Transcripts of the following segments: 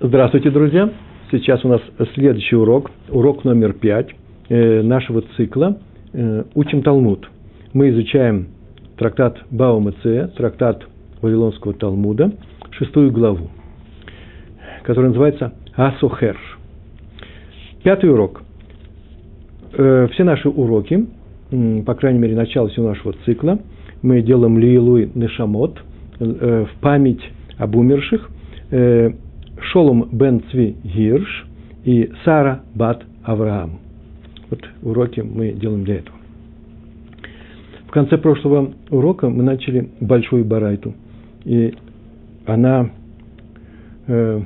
Здравствуйте, друзья! Сейчас у нас следующий урок, урок номер пять э, нашего цикла э, «Учим Талмуд». Мы изучаем трактат Баум трактат Вавилонского Талмуда, шестую главу, который называется «Асухер». Пятый урок. Э, все наши уроки, по крайней мере, начало всего нашего цикла, мы делаем Лилуй Нешамот в память об умерших – Шолом бен Цви Гирш и Сара бат Авраам. Вот уроки мы делаем для этого. В конце прошлого урока мы начали большую барайту. И она э,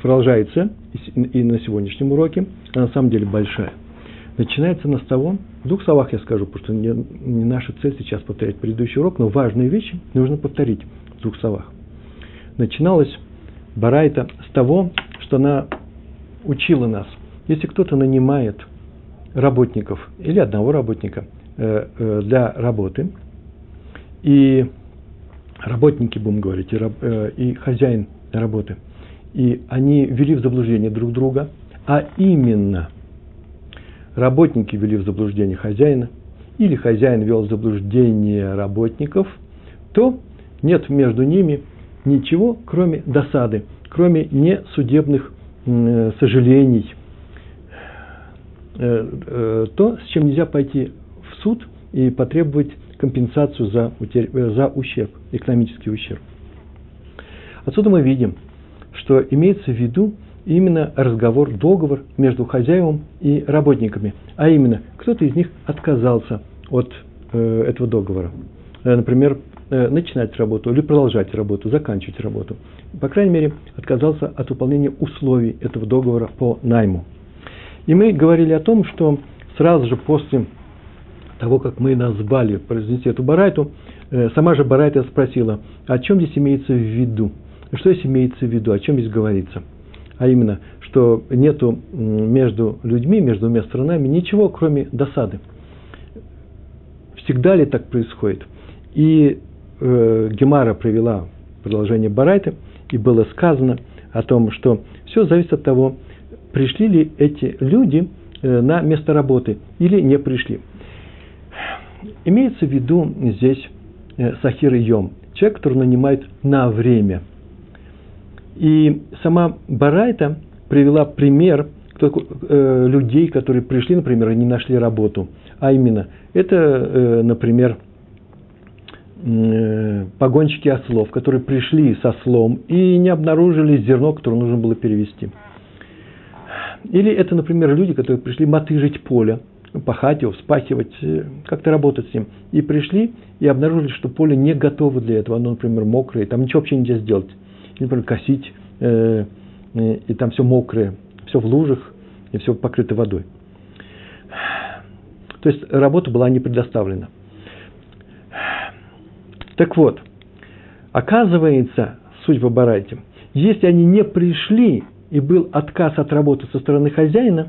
продолжается и на сегодняшнем уроке. Она на самом деле большая. Начинается она с того, в двух словах я скажу, потому что не, не наша цель сейчас повторять предыдущий урок, но важные вещи нужно повторить в двух словах. Начиналось Барайта с того, что она учила нас. Если кто-то нанимает работников или одного работника э, э, для работы, и работники, будем говорить, и, э, и хозяин работы, и они ввели в заблуждение друг друга, а именно работники ввели в заблуждение хозяина, или хозяин вел в заблуждение работников, то нет между ними ничего, кроме досады, кроме несудебных э, сожалений, э, э, то, с чем нельзя пойти в суд и потребовать компенсацию за, утерь, за ущерб, экономический ущерб. Отсюда мы видим, что имеется в виду именно разговор, договор между хозяевом и работниками. А именно, кто-то из них отказался от э, этого договора. Например, Э, начинать работу или продолжать работу, заканчивать работу. По крайней мере, отказался от выполнения условий этого договора по найму. И мы говорили о том, что сразу же после того, как мы назвали произнести эту барайту, э, сама же барайта спросила, о чем здесь имеется в виду? Что здесь имеется в виду? О чем здесь говорится? А именно, что нету между людьми, между двумя сторонами ничего, кроме досады. Всегда ли так происходит? И э, Гемара привела продолжение Барайта, и было сказано о том, что все зависит от того, пришли ли эти люди э, на место работы или не пришли. Имеется в виду здесь э, Сахир Йом, человек, который нанимает на время. И сама Барайта привела пример э, людей, которые пришли, например, и не нашли работу. А именно, это, э, например, погонщики ослов, которые пришли со слом и не обнаружили зерно, которое нужно было перевести. Или это, например, люди, которые пришли мотыжить поле, пахать его, вспахивать, э, как-то работать с ним. И пришли и обнаружили, что поле не готово для этого. Оно, например, мокрое, там ничего вообще нельзя сделать. Или, например, косить, э, э, и там все мокрое, все в лужах, и все покрыто водой. То есть работа была не предоставлена – так вот, оказывается, суть в Барайте, если они не пришли и был отказ от работы со стороны хозяина,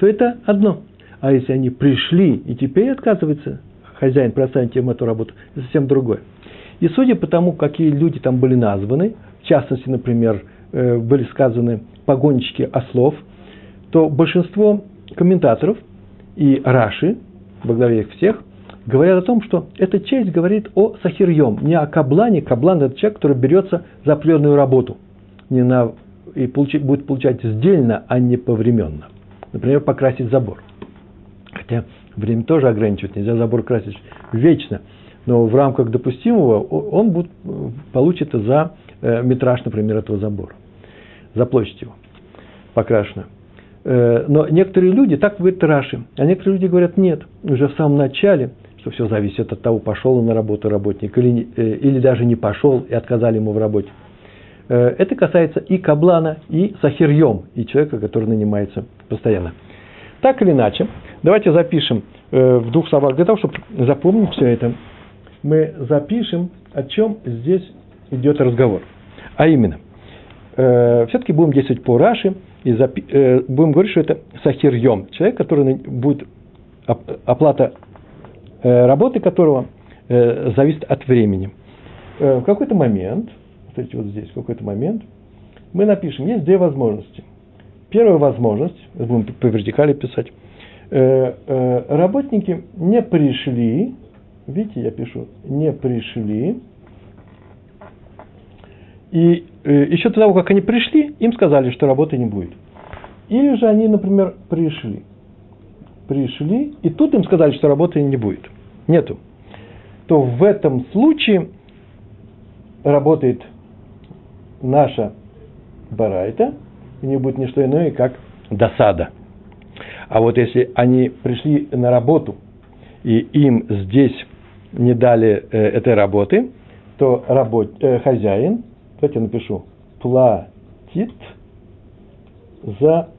то это одно. А если они пришли и теперь отказывается хозяин проставить им эту работу, это совсем другое. И судя по тому, какие люди там были названы, в частности, например, э, были сказаны погонщики ослов, то большинство комментаторов и Раши, благодаря их всех, говорят о том, что эта часть говорит о сахирьем, не о каблане. Каблан – это человек, который берется за определенную работу не на, и получи, будет получать сдельно, а не повременно. Например, покрасить забор. Хотя время тоже ограничивать, нельзя забор красить вечно. Но в рамках допустимого он будет, получит за э, метраж, например, этого забора, за площадь его покрашенную. Э, но некоторые люди, так говорит Раши, а некоторые люди говорят, нет, уже в самом начале – что все зависит от того, пошел он на работу работник или, э, или даже не пошел и отказали ему в работе. Э, это касается и каблана, и сахирьем, и человека, который нанимается постоянно. Так или иначе, давайте запишем э, в двух словах, для того, чтобы запомнить все это, мы запишем, о чем здесь идет разговор. А именно, все-таки будем действовать по Раши, и запи- будем говорить, что это сахирьем, человек, который будет оплата работы которого э, зависит от времени. Э, в какой-то момент, смотрите, вот здесь, в какой-то момент, мы напишем, есть две возможности. Первая возможность, будем по вертикали писать, э, э, работники не пришли, видите, я пишу, не пришли, и э, еще до того, как они пришли, им сказали, что работы не будет. Или же они, например, пришли. Пришли, и тут им сказали, что работы не будет. Нету. То в этом случае работает наша барайта, и не будет ничто иное, как досада. А вот если они пришли на работу, и им здесь не дали э, этой работы, то работ, э, хозяин, давайте я напишу, платит за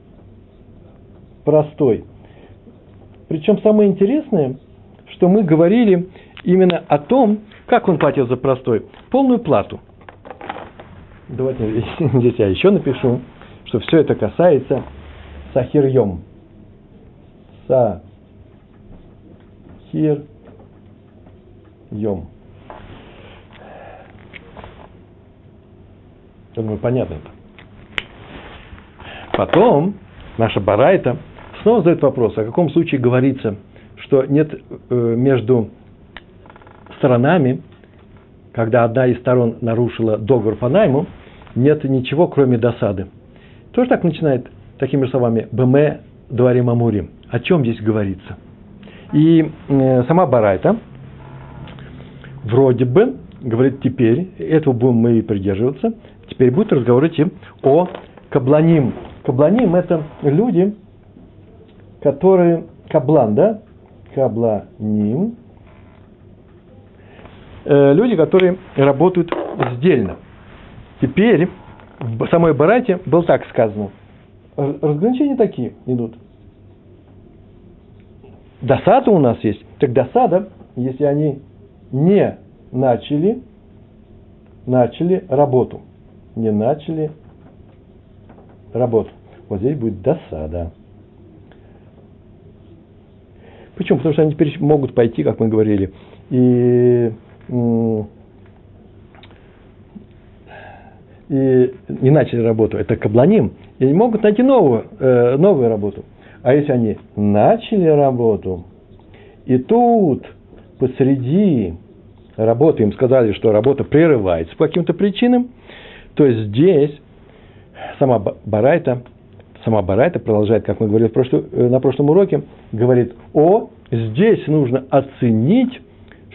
простой. Причем самое интересное, что мы говорили именно о том, как он платил за простой. Полную плату. Давайте здесь я еще напишу, что все это касается сахирьем. Сахир йом. Я думаю, понятно это. Потом наша Барайта снова задает вопрос, о каком случае говорится, что нет э, между сторонами, когда одна из сторон нарушила договор по найму, нет ничего, кроме досады. Тоже так начинает такими словами «бм дворим амурим». О чем здесь говорится? И э, сама Барайта вроде бы говорит теперь, этого будем мы и придерживаться, теперь будет разговор идти о кабланим. Кабланим – это люди, которые, каблан, да? Кабланим. Э, люди, которые работают сдельно. Теперь в самой Барате было так сказано. Разграничения такие идут. Досада у нас есть. Так досада, если они не начали, начали работу. Не начали работу. Вот здесь будет досада. Почему? Потому что они теперь могут пойти, как мы говорили, и, и не начали работу. Это кабланим. И они могут найти новую, э, новую работу. А если они начали работу, и тут посреди работы им сказали, что работа прерывается по каким-то причинам, то здесь сама Барайта, сама Барайта продолжает, как мы говорили в прошлом, э, на прошлом уроке, говорит, о, здесь нужно оценить,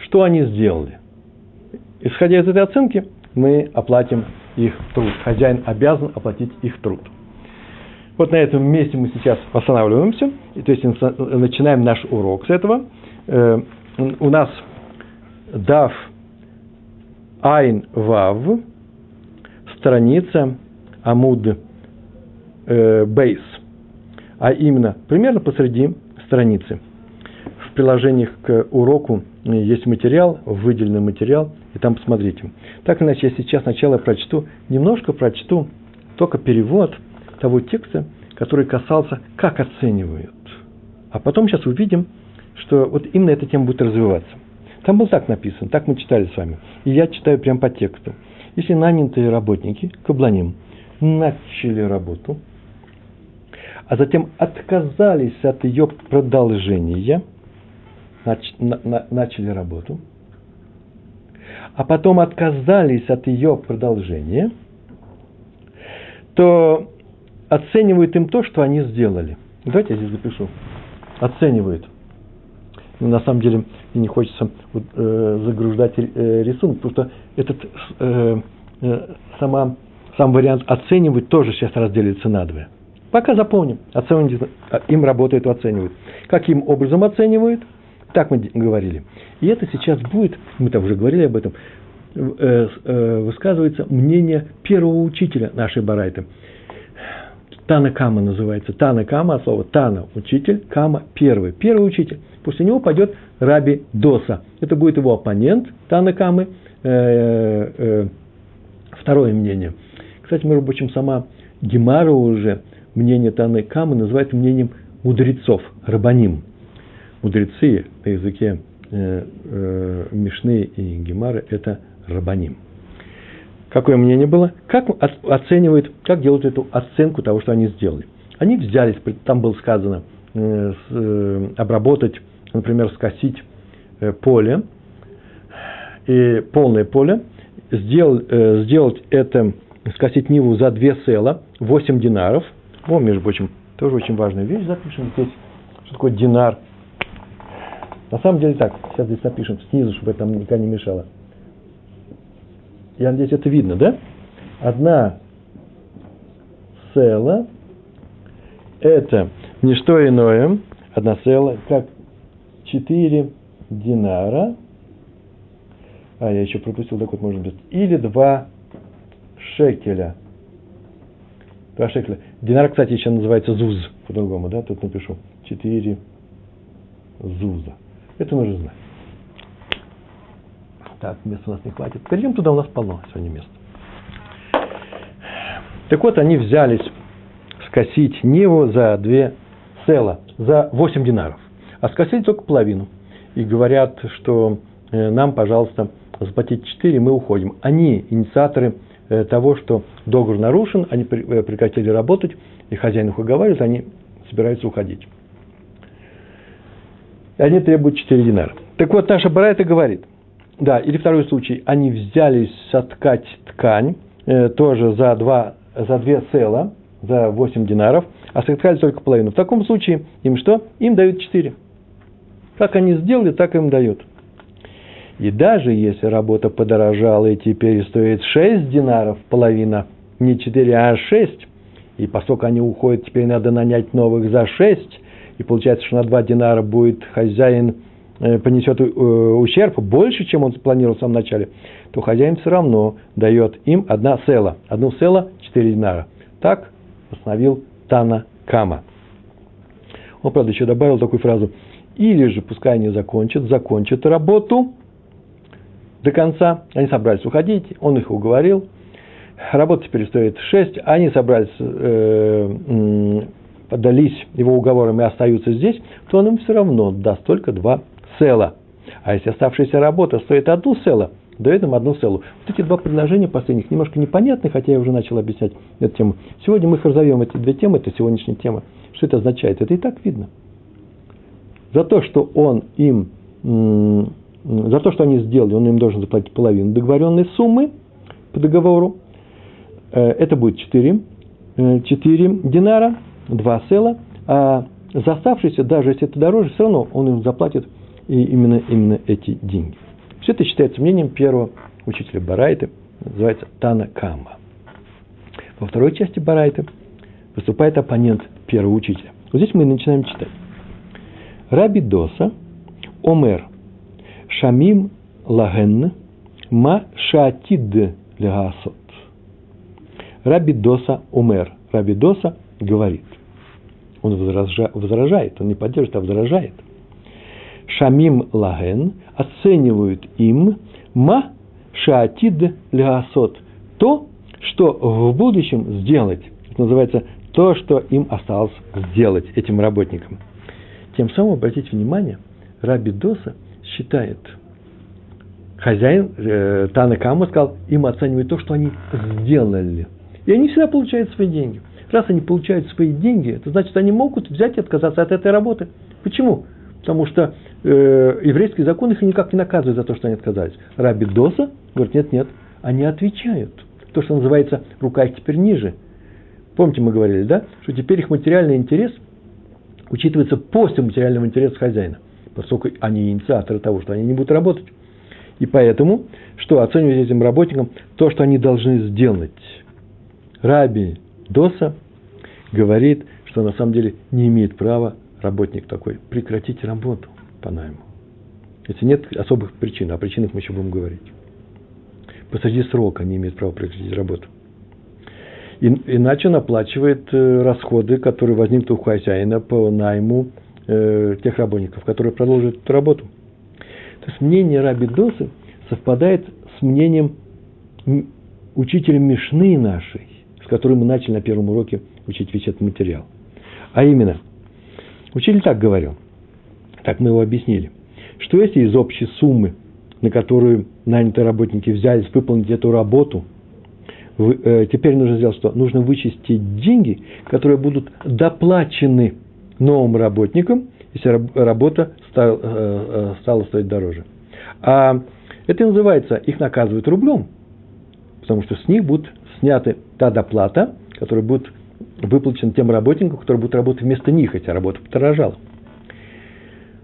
что они сделали. Исходя из этой оценки, мы оплатим их труд. Хозяин обязан оплатить их труд. Вот на этом месте мы сейчас останавливаемся, то есть начинаем наш урок с этого. Э, у нас Дав Айн Вав, страница Амуд э, Бейс, а именно примерно посреди страницы. В приложениях к уроку есть материал, выделенный материал, и там посмотрите. Так иначе я сейчас сначала прочту, немножко прочту только перевод того текста, который касался, как оценивают. А потом сейчас увидим, что вот именно эта тема будет развиваться. Там было так написано, так мы читали с вами. И я читаю прямо по тексту. Если нанятые работники, кабланим, начали работу, а затем отказались от ее продолжения, нач, на, на, начали работу, а потом отказались от ее продолжения, то оценивают им то, что они сделали. Давайте я здесь запишу. Оценивают – но на самом деле не хочется э, загружать э, рисунок, потому что этот э, э, сама, сам вариант оценивать тоже сейчас разделится на две. Пока запомним, оценивают, а, им работает, оценивают. Каким образом оценивают? Так мы говорили. И это сейчас будет, мы там уже говорили об этом, э, э, высказывается мнение первого учителя нашей Барайты. Тана Кама называется. Тана Кама, от слова Тана – учитель, Кама – первый. Первый учитель. После него пойдет Раби Доса. Это будет его оппонент Тана Камы. Э, э, второе мнение. Кстати, между прочим, сама Гемара уже мнение Таны Камы называет мнением мудрецов, рабаним. Мудрецы на языке э, э, Мишны и Гемары – это рабаним. какое мнение было, как оценивают, как делают эту оценку того, что они сделали. Они взялись, там было сказано, э, э, обработать, например, скосить э, поле, и полное поле, сделал, сделать это, скосить Ниву за две села, 8 динаров. О, между прочим, тоже очень важная вещь, запишем здесь, что такое динар. На самом деле так, сейчас здесь напишем снизу, чтобы это нам никогда не мешало. Я надеюсь, это видно, да? Одна села – это не что иное, одна села, как четыре динара, а я еще пропустил такой, может быть, или два шекеля. Два шекеля. Динар, кстати, еще называется зуз, по-другому, да, тут напишу. Четыре зуза. Это нужно знать. Так, места у нас не хватит. Перейдем туда, у нас полно сегодня места. Так вот, они взялись скосить Ниву за две села, за 8 динаров. А скосили только половину. И говорят, что э, нам, пожалуйста, заплатить 4, мы уходим. Они инициаторы того, что договор нарушен, они э, прекратили работать, и хозяин их уговаривает, они собираются уходить. И они требуют 4 динара. Так вот, наша Барайта говорит – да, или второй случай, они взялись соткать ткань, э, тоже за, два, за две цела, за 8 динаров, а соткали только половину. В таком случае им что? Им дают 4. Как они сделали, так им дают. И даже если работа подорожала и теперь стоит 6 динаров, половина, не 4, а 6, и поскольку они уходят, теперь надо нанять новых за 6, и получается, что на 2 динара будет хозяин Э, понесет э, ущерб больше, чем он планировал в самом начале, то хозяин все равно дает им одна села. Одну села – 4 динара. Так постановил Тана Кама. Он, правда, еще добавил такую фразу. Или же, пускай они закончат, закончат работу до конца. Они собрались уходить, он их уговорил. Работа теперь стоит 6, они собрались, э, подались его уговорам и остаются здесь, то он им все равно даст только два села. А если оставшаяся работа стоит одну село, дает им одну селу. Вот эти два предложения последних немножко непонятны, хотя я уже начал объяснять эту тему. Сегодня мы их разовьем, эти две темы, это сегодняшняя тема. Что это означает? Это и так видно. За то, что он им, за то, что они сделали, он им должен заплатить половину договоренной суммы по договору. Э, это будет 4, 4 э, динара, 2 села, а за оставшиеся, даже если это дороже, все равно он им заплатит и именно, именно эти деньги. Все это считается мнением первого учителя Барайты, называется Тана Кама. Во второй части Барайты выступает оппонент первого учителя. Вот здесь мы начинаем читать. Раби Доса, Омер, Шамим Лаген, Ма Легасот. Раби Доса Омер. Раби Доса говорит. Он возражает, он не поддерживает, а возражает шамим лаген, оценивают им ма шаатид леасот, то, что в будущем сделать. Это называется то, что им осталось сделать этим работникам. Тем самым, обратите внимание, Раби Доса считает, хозяин э, Тана Кама сказал, им оценивают то, что они сделали. И они всегда получают свои деньги. Раз они получают свои деньги, это значит, они могут взять и отказаться от этой работы. Почему? Потому что э, еврейский закон их никак не наказывает за то, что они отказались. Раби Доса говорит, нет, нет, они отвечают. То, что называется рука их теперь ниже. Помните, мы говорили, да, что теперь их материальный интерес учитывается после материального интереса хозяина, поскольку они инициаторы того, что они не будут работать. И поэтому, что оценивать этим работникам то, что они должны сделать. Раби Доса говорит, что на самом деле не имеет права работник такой, прекратить работу по найму. Если нет особых причин, о причинах мы еще будем говорить. Посреди срока не имеет права прекратить работу. И, иначе он оплачивает э, расходы, которые возникнут у хозяина по найму э, тех работников, которые продолжат эту работу. То есть мнение Раби Досы совпадает с мнением учителя Мишны нашей, с которым мы начали на первом уроке учить весь этот материал. А именно, Учитель так говорил, так мы его объяснили, что если из общей суммы, на которую нанятые работники взялись выполнить эту работу, Э, теперь нужно сделать что? Нужно вычесть те деньги, которые будут доплачены новым работникам, если работа стала, э, стала стоить дороже. А это называется, их наказывают рублем, потому что с них будет снята та доплата, которая будет выплачена тем работникам, которые будут работать вместо них, хотя работа подорожала.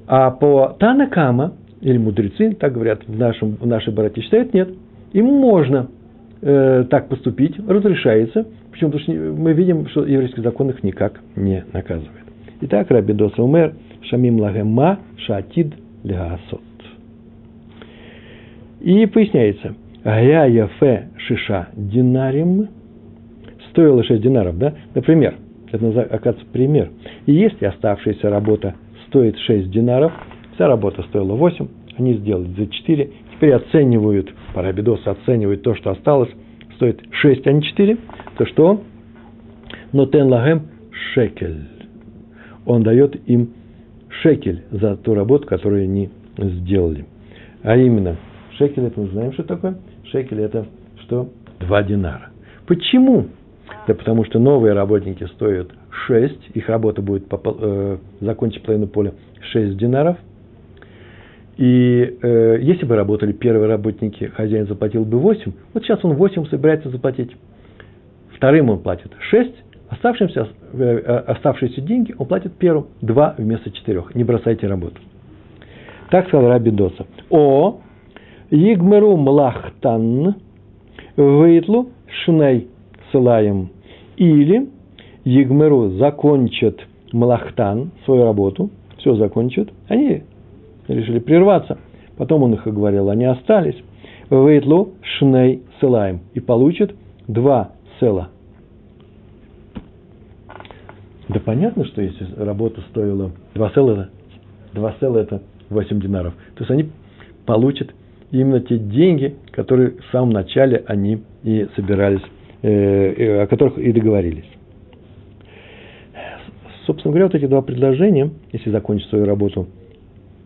А по Танакама, или мудрецы, так говорят, в, нашем, в нашей братье считают, нет. Им можно э, так поступить, разрешается. Почему? Потому что мы видим, что еврейский закон их никак не наказывает. Итак, Раби Доса Умер, Шамим Лагема, Шатид Лягасот. И поясняется, Гая Яфе Шиша Динарим, стоило 6 динаров, да? Например, это оказывается пример. И если оставшаяся работа стоит 6 динаров, вся работа стоила 8, они сделали за 4, теперь оценивают, парабидос оценивают то, что осталось, стоит 6, а не 4, то что? Но тен лагем шекель. Он дает им шекель за ту работу, которую они сделали. А именно, шекель это мы знаем, что такое. Шекель это что? Два динара. Почему? Да потому что новые работники стоят 6, их работа будет э, закончить половину поля 6 динаров. И э, если бы работали первые работники, хозяин заплатил бы 8, вот сейчас он 8 собирается заплатить. Вторым он платит 6, оставшимся, э, э, оставшиеся деньги он платит первым 2 вместо 4. Не бросайте работу. Так сказал Раби Доса. О, Игмеру млахтан выйтлу шней сылаем. Или Егмеру закончат Малахтан свою работу, все закончат, они решили прерваться. Потом он их оговорил, они остались. Вейтлу шней сылаем. И получат два села. Да понятно, что если работа стоила два села, два села это 8 динаров. То есть они получат именно те деньги, которые в самом начале они и собирались Э, о которых и договорились. Собственно говоря, вот эти два предложения, если закончить свою работу,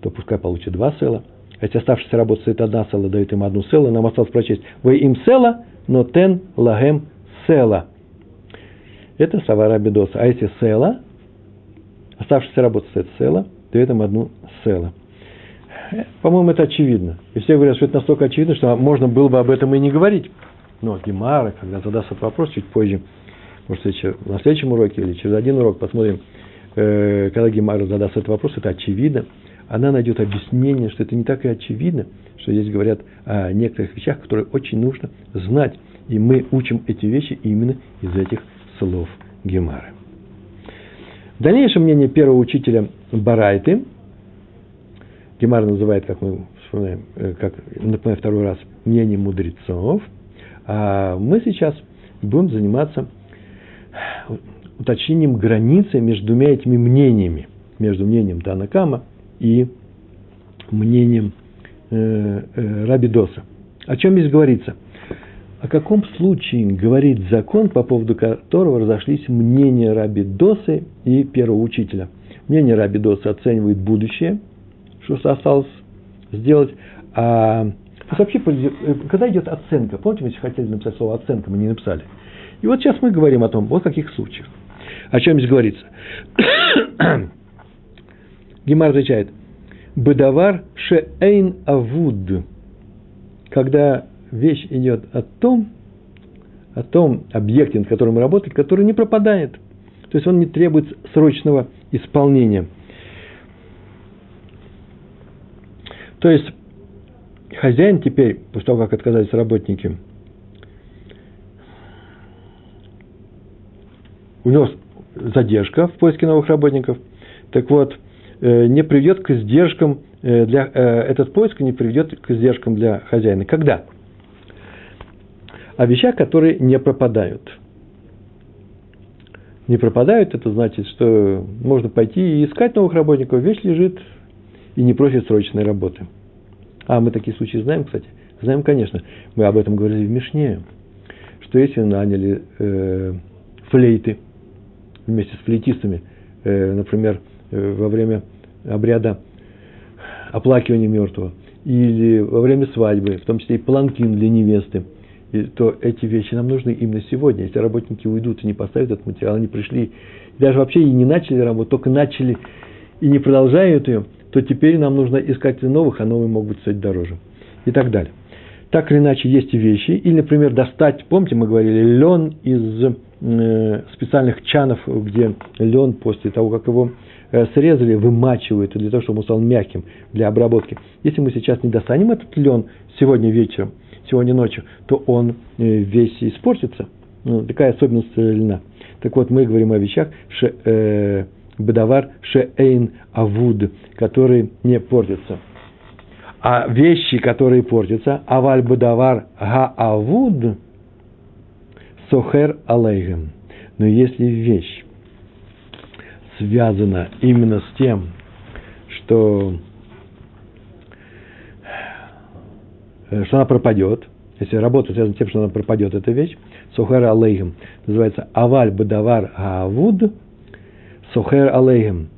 то пускай получит два села. А если оставшаяся работа стоит одна села, дает им одну селу, нам осталось прочесть. Вы им села, но тен лагем села. Это савара бедоса. А если села, оставшаяся работа стоит села, дает им одну села. По-моему, это очевидно. И все говорят, что это настолько очевидно, что можно было бы об этом и не говорить. Но Гемара, когда задаст этот вопрос чуть позже, может, на следующем уроке или через один урок посмотрим, э, когда Гемара задаст этот вопрос, это очевидно, она найдет объяснение, что это не так и очевидно, что здесь говорят о некоторых вещах, которые очень нужно знать. И мы учим эти вещи именно из этих слов Гемары. Дальнейшее мнение первого учителя Барайты, Гемар называет, как мы вспоминаем, э, как, напоминаю второй раз, мнение мудрецов – а мы сейчас будем заниматься уточнением границы между двумя этими мнениями, между мнением Танакама и мнением э, э, Рабидоса. О чем здесь говорится? О каком случае говорит закон, по поводу которого разошлись мнения Рабидосы и первого учителя? Мнение Рабидоса оценивает будущее, что осталось сделать, а то вообще, э, когда идет оценка, помните, мы хотели написать слово оценка, мы не написали. И вот сейчас мы говорим о том, вот каких случаях. О чем здесь говорится. Гемар отвечает, Бедавар шеэйн авуд. Когда вещь идет о том, о том объекте, над которым работает, который не пропадает. То есть он не требует срочного исполнения. То есть хозяин теперь, после того, как отказались работники, у него задержка в поиске новых работников, так вот, э, не приведет к издержкам э, для, э, этот поиск не приведет к издержкам для хозяина. Когда? О вещах, которые не пропадают. Не пропадают, это значит, что можно пойти и искать новых работников, вещь лежит и не просит срочной работы. А мы такие случаи знаем, кстати. Знаем, конечно. Мы об этом говорили в Мишне, что если наняли э, флейты вместе с флейтистами, э, например, э, во время обряда оплакивания мертвого, или во время свадьбы, в том числе и паланкин для невесты, то эти вещи нам нужны именно сегодня. Если работники уйдут и не поставят этот материал, они пришли, даже вообще и не начали работу, только начали и не продолжают ее, то теперь нам нужно искать новых, а новые могут стоить дороже. И так далее. Так или иначе, есть и вещи. Или, например, достать, помните, мы говорили, лен из э, специальных чанов, где лен после того, как его э, срезали, вымачивают для того, чтобы он стал мягким для обработки. Если мы сейчас не достанем этот лен сегодня вечером, сегодня ночью, то он э, весь испортится. Ну, такая особенность льна. Так вот, мы говорим о вещах, ше, э, бедавар шеэйн авуд, которые не портятся. А вещи, которые портятся, аваль бедавар га авуд, сохер алейгем. Но если вещь связана именно с тем, что, что она пропадет, если работа связана с тем, что она пропадет, эта вещь, сохер алейгем, называется аваль бедавар авуд, сохер алейгем,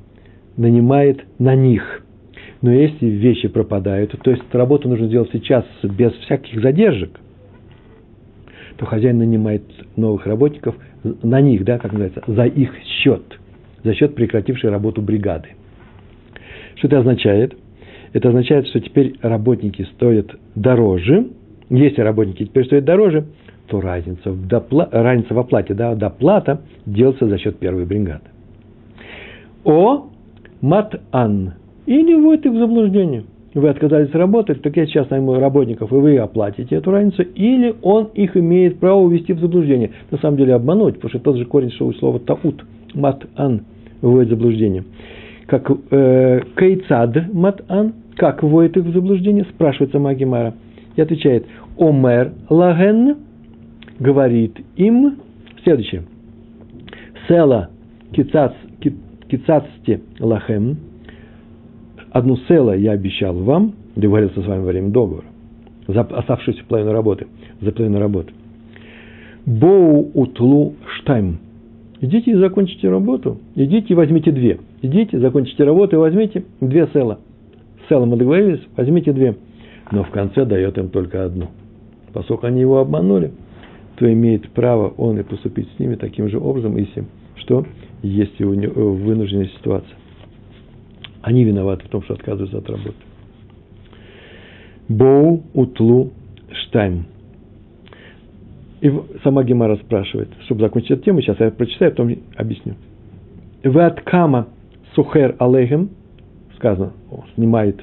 нанимает на них. Но если вещи пропадают, то есть работу нужно делать сейчас без всяких задержек, то хозяин нанимает новых работников на них, да, как называется, за их счет, за счет прекратившей работу бригады. Что это означает? Это означает, что теперь работники стоят дороже. Если работники теперь стоят дороже, то разница в, допла- разница в оплате, да, доплата делается за счет первой бригады. О мат-ан. Или вводит в заблуждение. Вы отказались работать, так я сейчас найму работников, и вы оплатите эту разницу, или он их имеет право увести в заблуждение. На самом деле обмануть, потому что тот же корень что у слова таут, мат-ан, выводит в заблуждение. Как э, кейцад мат-ан, как вводит их в заблуждение, спрашивается Магимара. И отвечает, омер лаген, говорит им, следующее, села кицац кицацте лахем, одну села я обещал вам, договорился с вами во время договора, за оставшуюся половину работы, за половину работы. Боу утлу штайм. Идите и закончите работу. Идите и возьмите две. Идите, закончите работу и возьмите две села. Села мы договорились, возьмите две. Но в конце дает им только одну. Поскольку они его обманули, то имеет право он и поступить с ними таким же образом, если что есть у него э, вынужденная ситуация. Они виноваты в том, что отказываются от работы. Боу утлу штайм. И сама Гемара спрашивает, чтобы закончить эту тему, сейчас я прочитаю, потом объясню. Вы от кама сухер алейхем, сказано, снимает,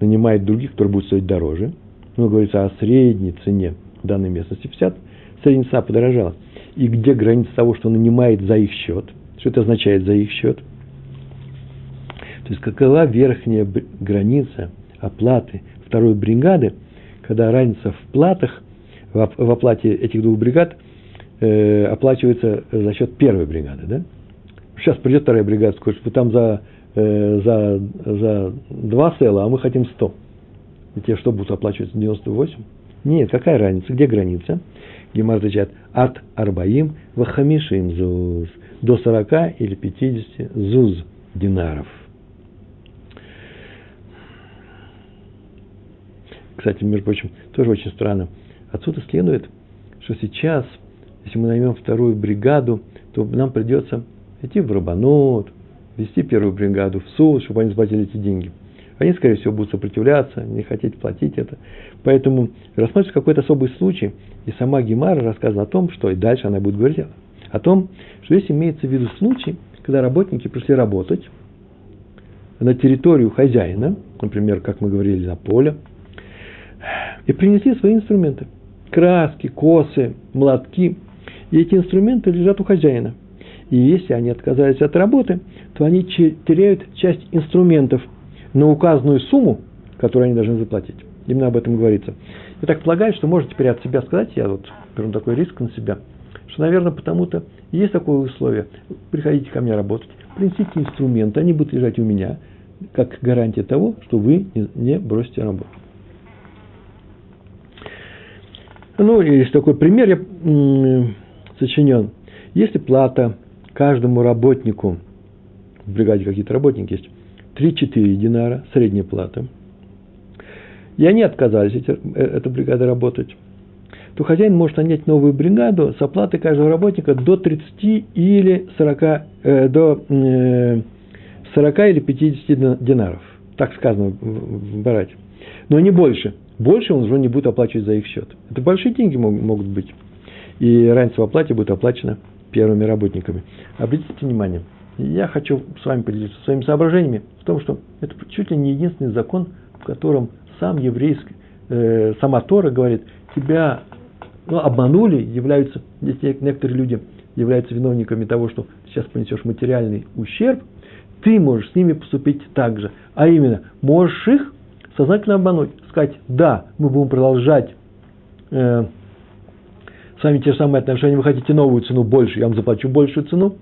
нанимает других, которые будут стоить дороже. Ну, говорится о средней цене данной местности. 50, средняя цена подорожала. И где граница того, что нанимает за их счет – что это означает за их счет? То есть какова верхняя граница оплаты второй бригады, когда разница в платах, в оплате этих двух бригад э, оплачивается за счет первой бригады. Да? Сейчас придет вторая бригада, скажет, вы там за, э, за, за два села, а мы хотим 100. И те что будут оплачивать 98? Нет, какая разница? Где граница? Гемар отвечает, от арбаим вахамишим зуз до 40 или 50 зуз динаров. Кстати, между прочим, тоже очень странно. Отсюда следует, что сейчас, если мы наймем вторую бригаду, то нам придется идти в Рабанот, вести первую бригаду в суд, чтобы они заплатили эти деньги. Они, скорее всего, будут сопротивляться, не хотеть платить это. Поэтому рассматривается какой-то особый случай, и сама Гемара рассказана о том, что и дальше она будет говорить о том, что здесь имеется в виду случай, когда работники пришли работать на территорию хозяина, например, как мы говорили, на поле, и принесли свои инструменты. Краски, косы, молотки. И эти инструменты лежат у хозяина. И если они отказались от работы, то они теряют часть инструментов на указанную сумму, которую они должны заплатить. Именно об этом говорится. Я так полагаю, что можно теперь от себя сказать, я вот беру такой риск на себя – что, наверное, потому-то есть такое условие. Приходите ко мне работать, принесите инструменты, они будут лежать у меня, как гарантия того, что вы не бросите работу. Ну, есть такой пример, я сочинен. Если плата каждому работнику, в бригаде какие-то работники есть, 3-4 динара, средняя плата, и они отказались, эти, э, эта бригада работать, то хозяин может нанять новую бригаду с оплатой каждого работника до 30 или 40, э, до э, 40 или 50 динаров. Так сказано в, в Барате. Но не больше. Больше он уже не будет оплачивать за их счет. Это большие деньги могут, быть. И разница в оплате будет оплачена первыми работниками. Обратите внимание, я хочу с вами поделиться своими соображениями в том, что это чуть ли не единственный закон, в котором сам еврейский, э, сама Тора говорит, тебя ну, обманули, являются, здесь некоторые люди являются виновниками того, что сейчас понесешь материальный ущерб, ты можешь с ними поступить так же. А именно, можешь их сознательно обмануть, сказать, да, мы будем продолжать э, с вами те же самые отношения, вы хотите новую цену больше, я вам заплачу большую цену,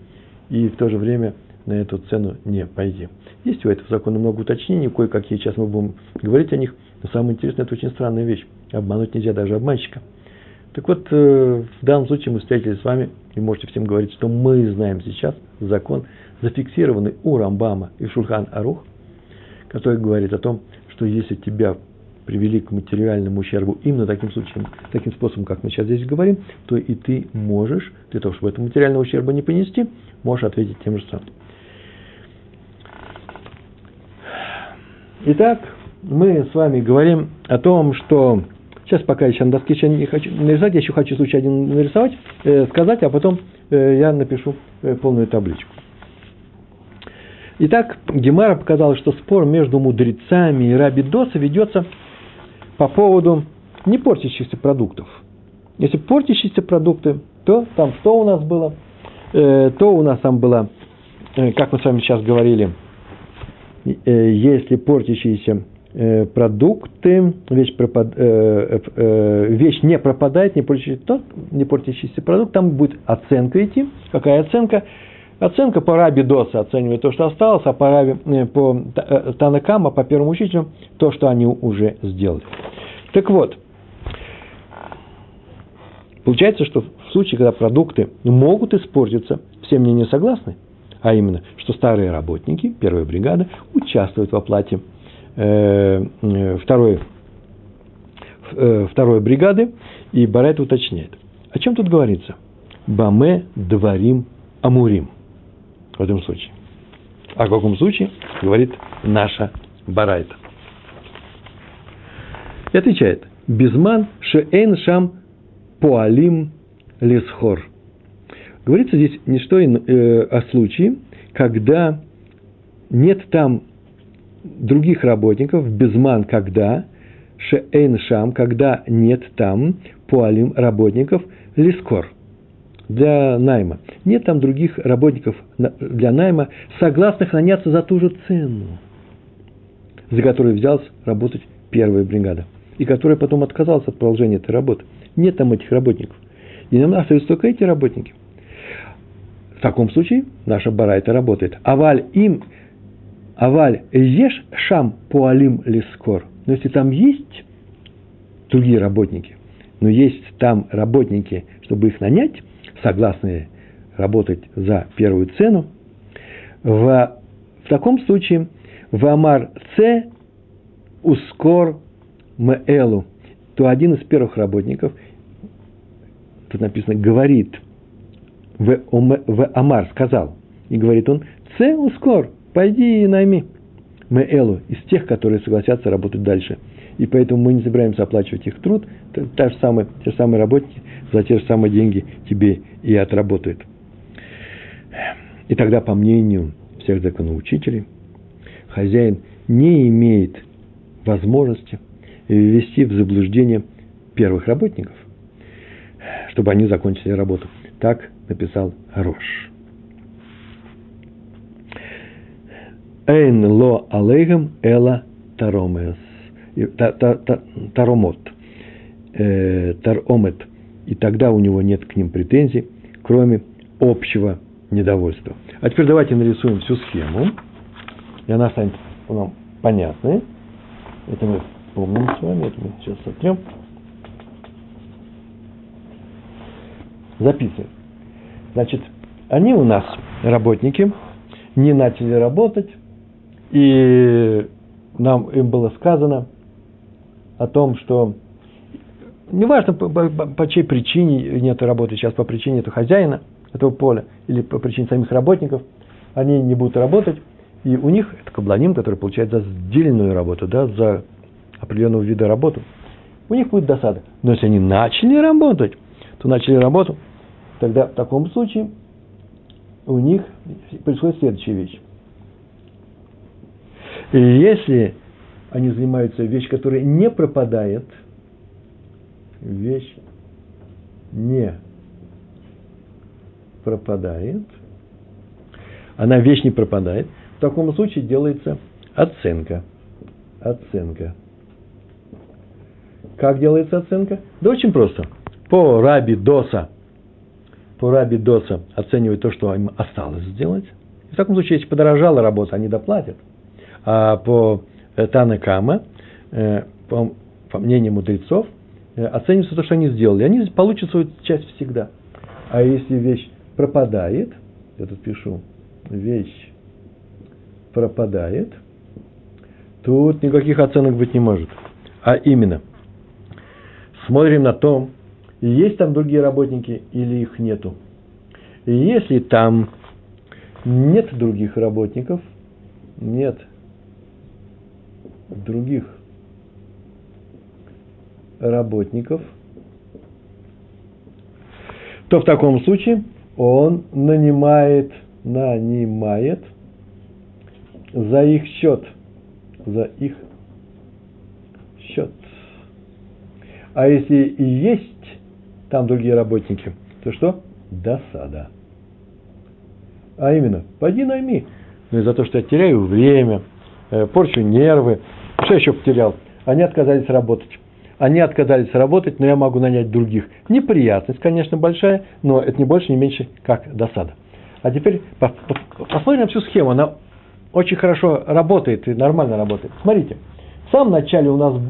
и в то же время на эту цену не пойти. Есть у этого закона много уточнений, кое-какие сейчас мы будем говорить о них, но самое интересное, это очень странная вещь. Обмануть нельзя даже обманщика. Так вот, э, в данном случае мы встретились с вами, и можете всем говорить, что мы знаем сейчас закон, зафиксированный у Рамбама и Шульхан Арух, который говорит о том, что если тебя привели к материальному ущербу именно таким случаем, таким способом, как мы сейчас здесь говорим, то и ты можешь, для того, чтобы этого материального ущерба не понести, можешь ответить тем же самым. Итак, мы с вами говорим о том, что сейчас пока еще на доске еще не хочу нарисовать, я еще хочу случай один нарисовать, э, сказать, а потом э, я напишу э, полную табличку. Итак, Гемара показала, что спор между мудрецами и Раби Доса ведется по поводу не портящихся продуктов. Если портящиеся продукты, то там что у нас было? Э, то у нас там было, э, как мы с вами сейчас говорили, э, если портящиеся э, продукты, вещь, пропад, э, э, вещь не пропадает, не портящийся, то, не портящийся продукт, там будет оценка идти. Какая оценка? Оценка по Раби Доса оценивает то, что осталось, а по, Раби, э, по э, Танакама, по первому учителю, то, что они уже сделали. Так вот, получается, что в случае, когда продукты могут испортиться, все мнения согласны, а именно, что старые работники, первая бригада, участвуют в оплате э, второй, второй бригады, и Барет уточняет. О чем тут говорится? Баме дворим амурим – в этом случае. А в каком случае, говорит наша Барайта. И отвечает, Безман шеэн шам поалим лесхор. Говорится здесь не что э, о случае, когда нет там других работников, безман когда, шеэн шам, когда нет там поалим работников, лескор – для найма. Нет там других работников для найма, согласных наняться за ту же цену, за которую взялась работать первая бригада, и которая потом отказалась от продолжения этой работы. Нет там этих работников. И нам остаются только эти работники. В таком случае наша барайта работает. Аваль им, аваль ешь шам пуалим лискор. Но если там есть другие работники, но есть там работники, чтобы их нанять, согласны работать за первую цену, в, в таком случае в Амар С ускор Мэлу, то один из первых работников, тут написано, говорит, в, в Амар сказал, и говорит он, С ускор, пойди и найми Мэлу, из тех, которые согласятся работать дальше. И поэтому мы не собираемся оплачивать их труд, та же самая, те же самые работники за те же самые деньги тебе и отработают. И тогда, по мнению всех законоучителей, хозяин не имеет возможности ввести в заблуждение первых работников, чтобы они закончили работу. Так написал Рош. Эйн ло алейгам эла Таромот. Э, таромет и тогда у него нет к ним претензий, кроме общего недовольства. А теперь давайте нарисуем всю схему, и она станет нам понятной. Это мы помним с вами, это мы сейчас сотрем. Записываем. Значит, они у нас работники, не начали работать, и нам им было сказано о том, что неважно по, по, по чьей причине нет работы, сейчас по причине этого хозяина этого поля или по причине самих работников, они не будут работать, и у них это кабланим, который получает за сдельную работу, да, за определенного вида работу, у них будет досада. Но если они начали работать, то начали работу, тогда в таком случае у них происходит следующая вещь. И если они занимаются вещь, которая не пропадает, вещь не пропадает, она вещь не пропадает, в таком случае делается оценка. Оценка. Как делается оценка? Да очень просто. По раби Доса, по раби Доса оценивают то, что им осталось сделать. В таком случае, если подорожала работа, они доплатят. А по э, Танакама, э, по, по мнению мудрецов, э, оценивается то, что они сделали. Они получат свою часть всегда. А если вещь пропадает, я тут пишу, вещь пропадает, тут никаких оценок быть не может. А именно, смотрим на то, есть там другие работники или их нету. Если там нет других работников, нет других работников, то в таком случае он нанимает, нанимает за их счет, за их счет. А если и есть там другие работники, то что? Досада. А именно, пойди найми. Ну и за то, что я теряю время, э, порчу нервы. Что еще потерял? Они отказались работать. Они отказались работать, но я могу нанять других. Неприятность, конечно, большая, но это не больше, не меньше, как досада. А теперь посмотрим на всю схему. Она очень хорошо работает и нормально работает. Смотрите, в самом начале у нас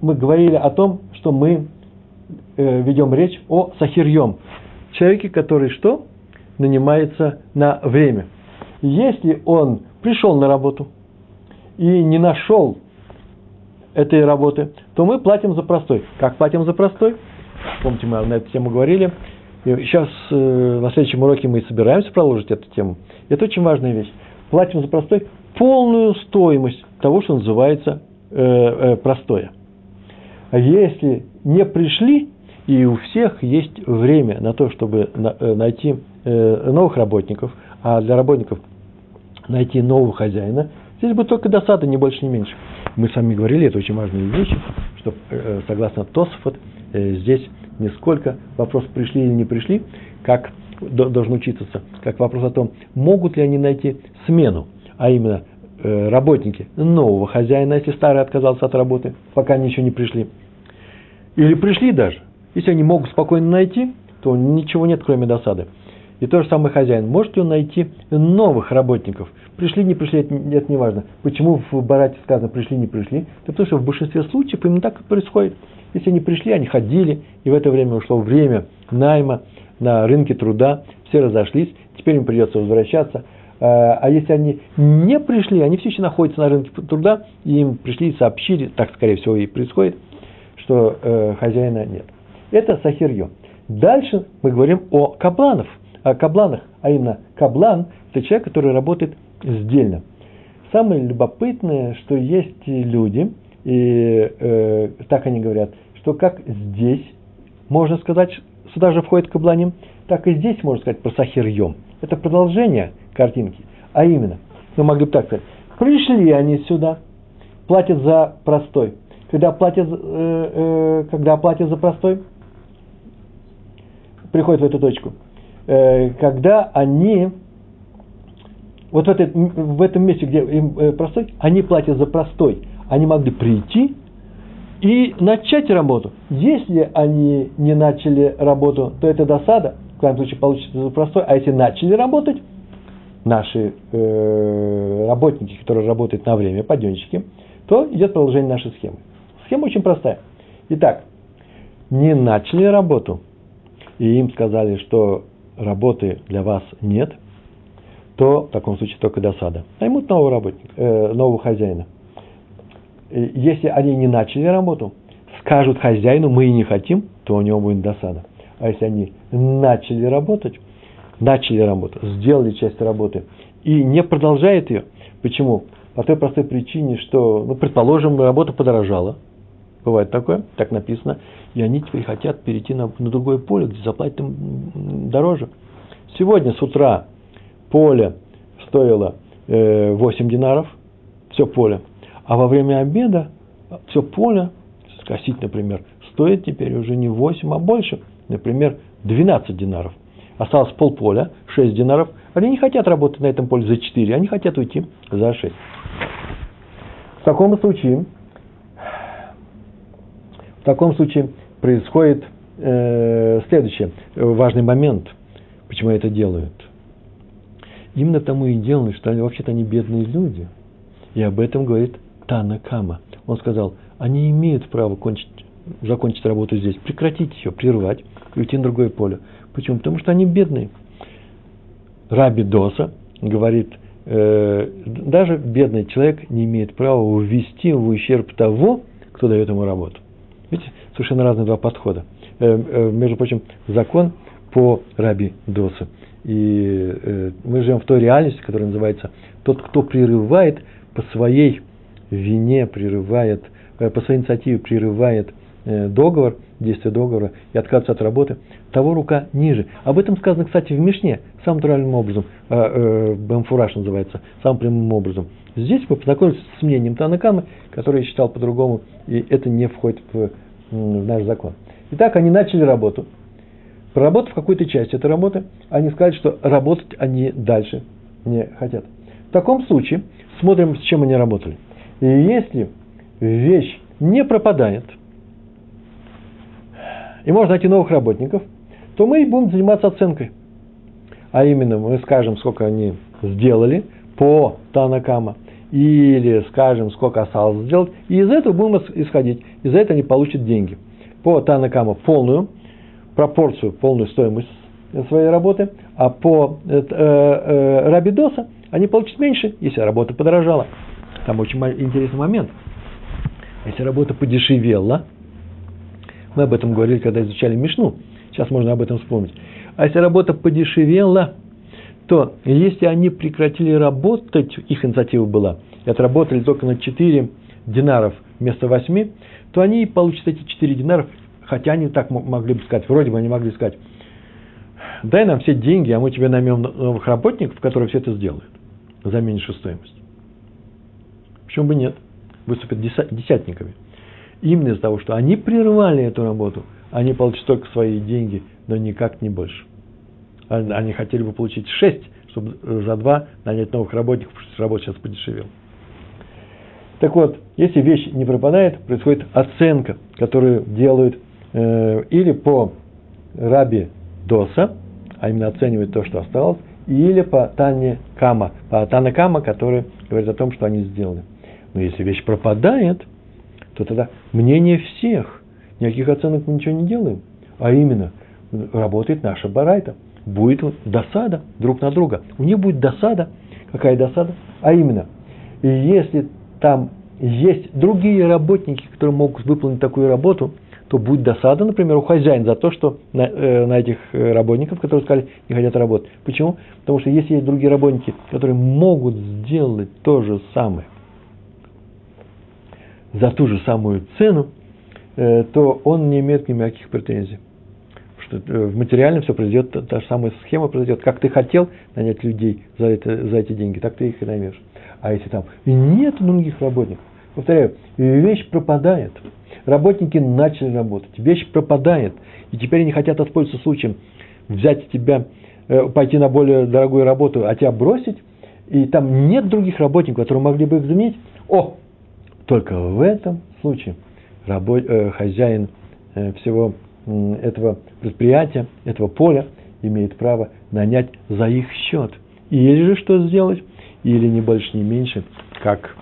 мы говорили о том, что мы э, ведем речь о сахирьем. Человеке, который что? Нанимается на время. Если он пришел на работу и не нашел этой работы, то мы платим за простой. Как платим за простой? Помните, мы на эту тему говорили. И сейчас э, на следующем уроке мы собираемся продолжить эту тему. Это очень важная вещь. Платим за простой полную стоимость того, что называется э, э, простое. А если не пришли, и у всех есть время на то, чтобы э, найти э, новых работников, а для работников найти нового хозяина, здесь будет только досада, не больше, не меньше. Мы с вами говорили, это очень важные вещи, что э, согласно Тосфот, здесь не сколько вопрос пришли или не пришли, как должен учиться, как вопрос о том, могут ли они найти смену, а именно работники нового хозяина, если старый отказался от работы, пока они еще не пришли. Или пришли даже. Если они могут спокойно найти, то ничего нет, кроме досады. И то же самое хозяин. Может ли он найти новых работников? Пришли, не пришли, это, это не важно. Почему в Барате сказано пришли, не пришли? Это потому что в большинстве случаев именно так и происходит. Если они пришли, они ходили, и в это время ушло время найма на рынке труда, все разошлись, теперь им придется возвращаться. А, а если они не пришли, они все еще находятся на рынке труда, и им пришли и сообщили, так скорее всего и происходит, что э, хозяина нет. Это сахирье. Дальше мы говорим о кабланов, о кабланах, а именно каблан – это человек, который работает сдельно. Самое любопытное, что есть люди, и э, так они говорят, что как здесь, можно сказать, сюда же входит кабланим, так и здесь можно сказать про сахирьем. Это продолжение картинки. А именно, мы могли бы так сказать, пришли они сюда, платят за простой. Когда платят, э, э, когда платят за простой, приходят в эту точку, э, когда они, вот в, этой, в этом месте, где им э, простой, они платят за простой, они могли прийти и начать работу. Если они не начали работу, то это досада, в крайнем случае получится за простой, а если начали работать, наши э, работники, которые работают на время, подъемщики, то идет продолжение нашей схемы. Схема очень простая. Итак, не начали работу, и им сказали, что работы для вас нет, то в таком случае только досада. Наймут нового работника, э, нового хозяина. Если они не начали работу, скажут хозяину, мы и не хотим, то у него будет досада. А если они начали работать, начали работу, сделали часть работы и не продолжают ее, почему? По той простой причине, что, ну, предположим, работа подорожала, бывает такое, так написано, и они теперь хотят перейти на, на другое поле, где заплатят им дороже. Сегодня с утра поле стоило э, 8 динаров, все поле, а во время обеда все поле, скосить, например, стоит теперь уже не 8, а больше, например, 12 динаров. Осталось полполя, 6 динаров. Они не хотят работать на этом поле за 4, они хотят уйти за 6. В таком случае, в таком случае происходит э, следующее, важный момент, почему это делают. Именно тому и делают, что они вообще-то они бедные люди. И об этом говорит Тана Кама. Он сказал, они имеют право кончить, закончить работу здесь, прекратить ее, прервать и уйти на другое поле. Почему? Потому что они бедные. Раби Доса говорит, э, даже бедный человек не имеет права ввести в ущерб того, кто дает ему работу. Видите, совершенно разные два подхода. Э, э, между прочим, закон по Раби Доса. И э, мы живем в той реальности, которая называется тот, кто прерывает по своей вине, прерывает, э, по своей инициативе прерывает э, договор, действие договора и отказывается от работы, того рука ниже. Об этом сказано, кстати, в Мишне, самым натуральным образом, э, Бамфураж называется, самым прямым образом. Здесь мы познакомились с мнением Танакамы, который я считал по-другому, и это не входит в, в наш закон. Итак, они начали работу. Проработав какую-то часть этой работы, они сказали, что работать они дальше не хотят. В таком случае смотрим, с чем они работали. И если вещь не пропадает, и можно найти новых работников, то мы будем заниматься оценкой. А именно, мы скажем, сколько они сделали по Танакама, или скажем, сколько осталось сделать, и из этого будем исходить. Из за этого они получат деньги. По Танакама полную пропорцию, полную стоимость своей работы, а по э, э, Рабидоса они получат меньше, если работа подорожала. Там очень интересный момент. Если работа подешевела, мы об этом говорили, когда изучали Мишну, сейчас можно об этом вспомнить. А если работа подешевела, то если они прекратили работать, их инициатива была, и отработали только на 4 динаров вместо 8, то они получат эти 4 динаров Хотя они так могли бы сказать, вроде бы они могли сказать, дай нам все деньги, а мы тебе наймем новых работников, которые все это сделают за меньшую стоимость. Почему бы нет? Выступят десятниками. Именно из-за того, что они прервали эту работу, они получат только свои деньги, но никак не больше. Они хотели бы получить шесть, чтобы за два нанять новых работников, потому что работа сейчас подешевела. Так вот, если вещь не пропадает, происходит оценка, которую делают или по Раби Доса, а именно оценивает то, что осталось, или по Тане Кама, по Тане Кама, который говорит о том, что они сделали. Но если вещь пропадает, то тогда мнение всех, никаких оценок мы ничего не делаем, а именно работает наша барайта. Будет досада друг на друга. У них будет досада. Какая досада? А именно, если там есть другие работники, которые могут выполнить такую работу – то будет досада, например, у хозяина за то, что на, э, на этих э, работников, которые сказали, не хотят работать. Почему? Потому что если есть другие работники, которые могут сделать то же самое за ту же самую цену, э, то он не имеет никаких претензий. Что э, в материальном все произойдет, та, та же самая схема произойдет. Как ты хотел нанять людей за, это, за эти деньги, так ты их и наймешь. А если там нет других работников, повторяю, вещь пропадает – Работники начали работать, вещь пропадает, и теперь они хотят воспользоваться случаем взять тебя, э, пойти на более дорогую работу, а тебя бросить, и там нет других работников, которые могли бы их заменить. О, только в этом случае рабо, э, хозяин э, всего э, этого предприятия, этого поля имеет право нанять за их счет. Или же что сделать? Или не больше, не меньше, как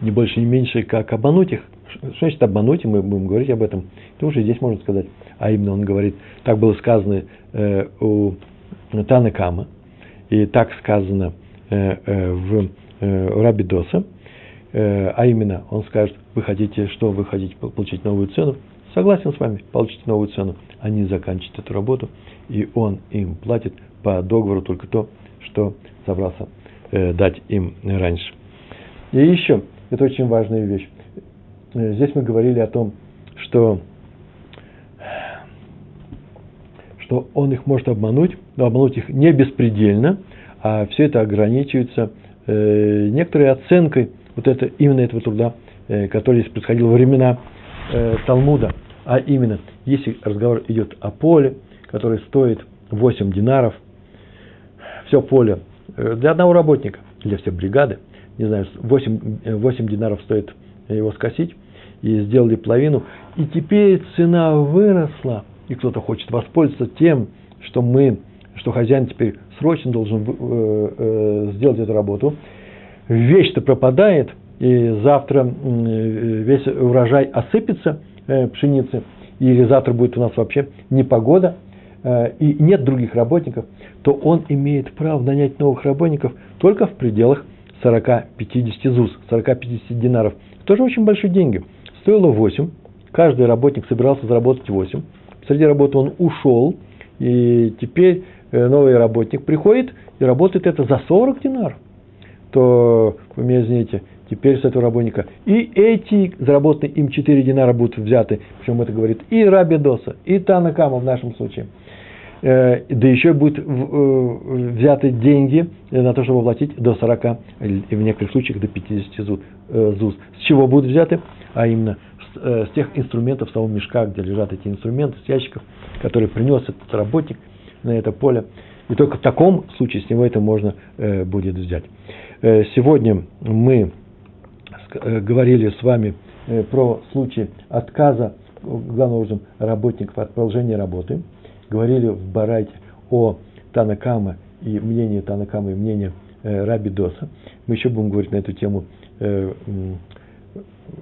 не больше, не меньше, как обмануть их. Что значит обмануть, и мы будем говорить об этом. Это уже здесь можно сказать. А именно он говорит, так было сказано э, у Тана Кама, и так сказано э, э, в э, Раби Доса, э, э, а именно он скажет, вы хотите что, вы хотите получить новую цену, согласен с вами, получите новую цену. Они заканчивают эту работу, и он им платит по договору только то, что собрался э, дать им раньше. И еще, это очень важная вещь. Э, здесь мы говорили о том, что, что он их может обмануть, но обмануть их не беспредельно, а все это ограничивается э, некоторой оценкой вот это, именно этого труда, э, который здесь происходил во времена э, Талмуда. А именно, если разговор идет о поле, которое стоит 8 динаров, все поле э, для одного работника, для всей бригады, не знаю, 8, 8 э, динаров стоит его скосить, и сделали половину, и теперь цена выросла, и кто-то хочет воспользоваться тем, что мы, что хозяин теперь срочно должен э, э, сделать эту работу, вещь-то пропадает, и завтра э, весь урожай осыпется э, пшеницы, или завтра будет у нас вообще непогода, э, и нет других работников, то он имеет право нанять новых работников только в пределах 40-50 ЗУС, 40-50 динаров. Тоже очень большие деньги. Стоило 8, каждый работник собирался заработать 8. Среди работы он ушел, и теперь э, новый работник приходит и работает это за 40 динаров. То, вы меня извините, теперь с этого работника. И эти заработанные им 4 динара будут взяты, причем это говорит и Раби Доса, и Танакама в нашем случае – да еще будут э, взяты деньги на то, чтобы оплатить до 40, и в некоторых случаях до 50 ЗУЗ. С чего будут взяты? А именно э, с тех инструментов, с того мешка, где лежат эти инструменты, с ящиков, которые принес этот работник на это поле. И только в таком случае с него это можно будет взять. Сегодня мы говорили с вами про случай отказа, главным образом, работников от продолжения работы – говорили в Барайте о Танакама и мнении Танакама и мнении э, Раби Доса. Мы еще будем говорить на эту тему э,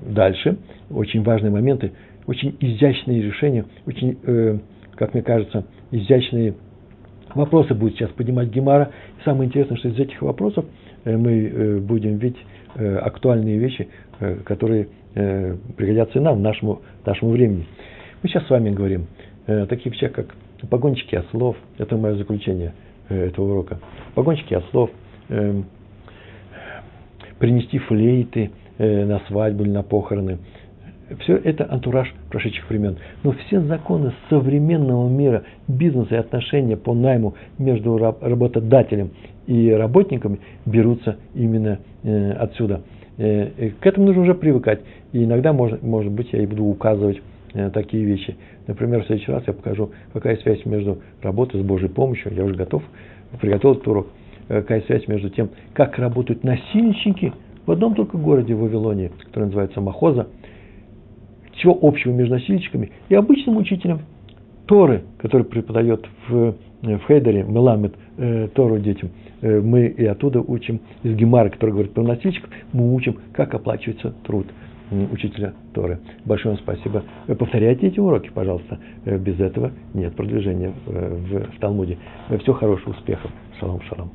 дальше. Очень важные моменты, очень изящные решения, очень, э, как мне кажется, изящные вопросы будет сейчас поднимать Гемара. И самое интересное, что из этих вопросов мы будем видеть актуальные вещи, которые пригодятся и нам, нашему, нашему времени. Мы сейчас с вами говорим о таких вещах, как погонщики ослов, это мое заключение э, этого урока, погонщики ослов, э, принести флейты э, на свадьбу или на похороны. Все это антураж прошедших времен. Но все законы современного мира, бизнеса и отношения по найму между работодателем и работниками берутся именно э, отсюда. К этому нужно уже привыкать. И иногда, может, может быть, я и буду указывать такие вещи. Например, в следующий раз я покажу, какая связь между работой с Божьей помощью, я уже готов, приготовил этот урок, э, какая связь между тем, как работают насильники в одном только городе в Вавилоне, который называется Махоза, чего общего между насильщиками и обычным учителем Торы, который преподает в, в Хейдере, Меламед, э, Тору детям. Э, мы и оттуда учим, из Гемара, который говорит про насильщиков, мы учим, как оплачивается труд учителя Торы. Большое вам спасибо. Повторяйте эти уроки, пожалуйста. Без этого нет продвижения в, в Талмуде. Всего хорошего, успехов. Шалом, шалом.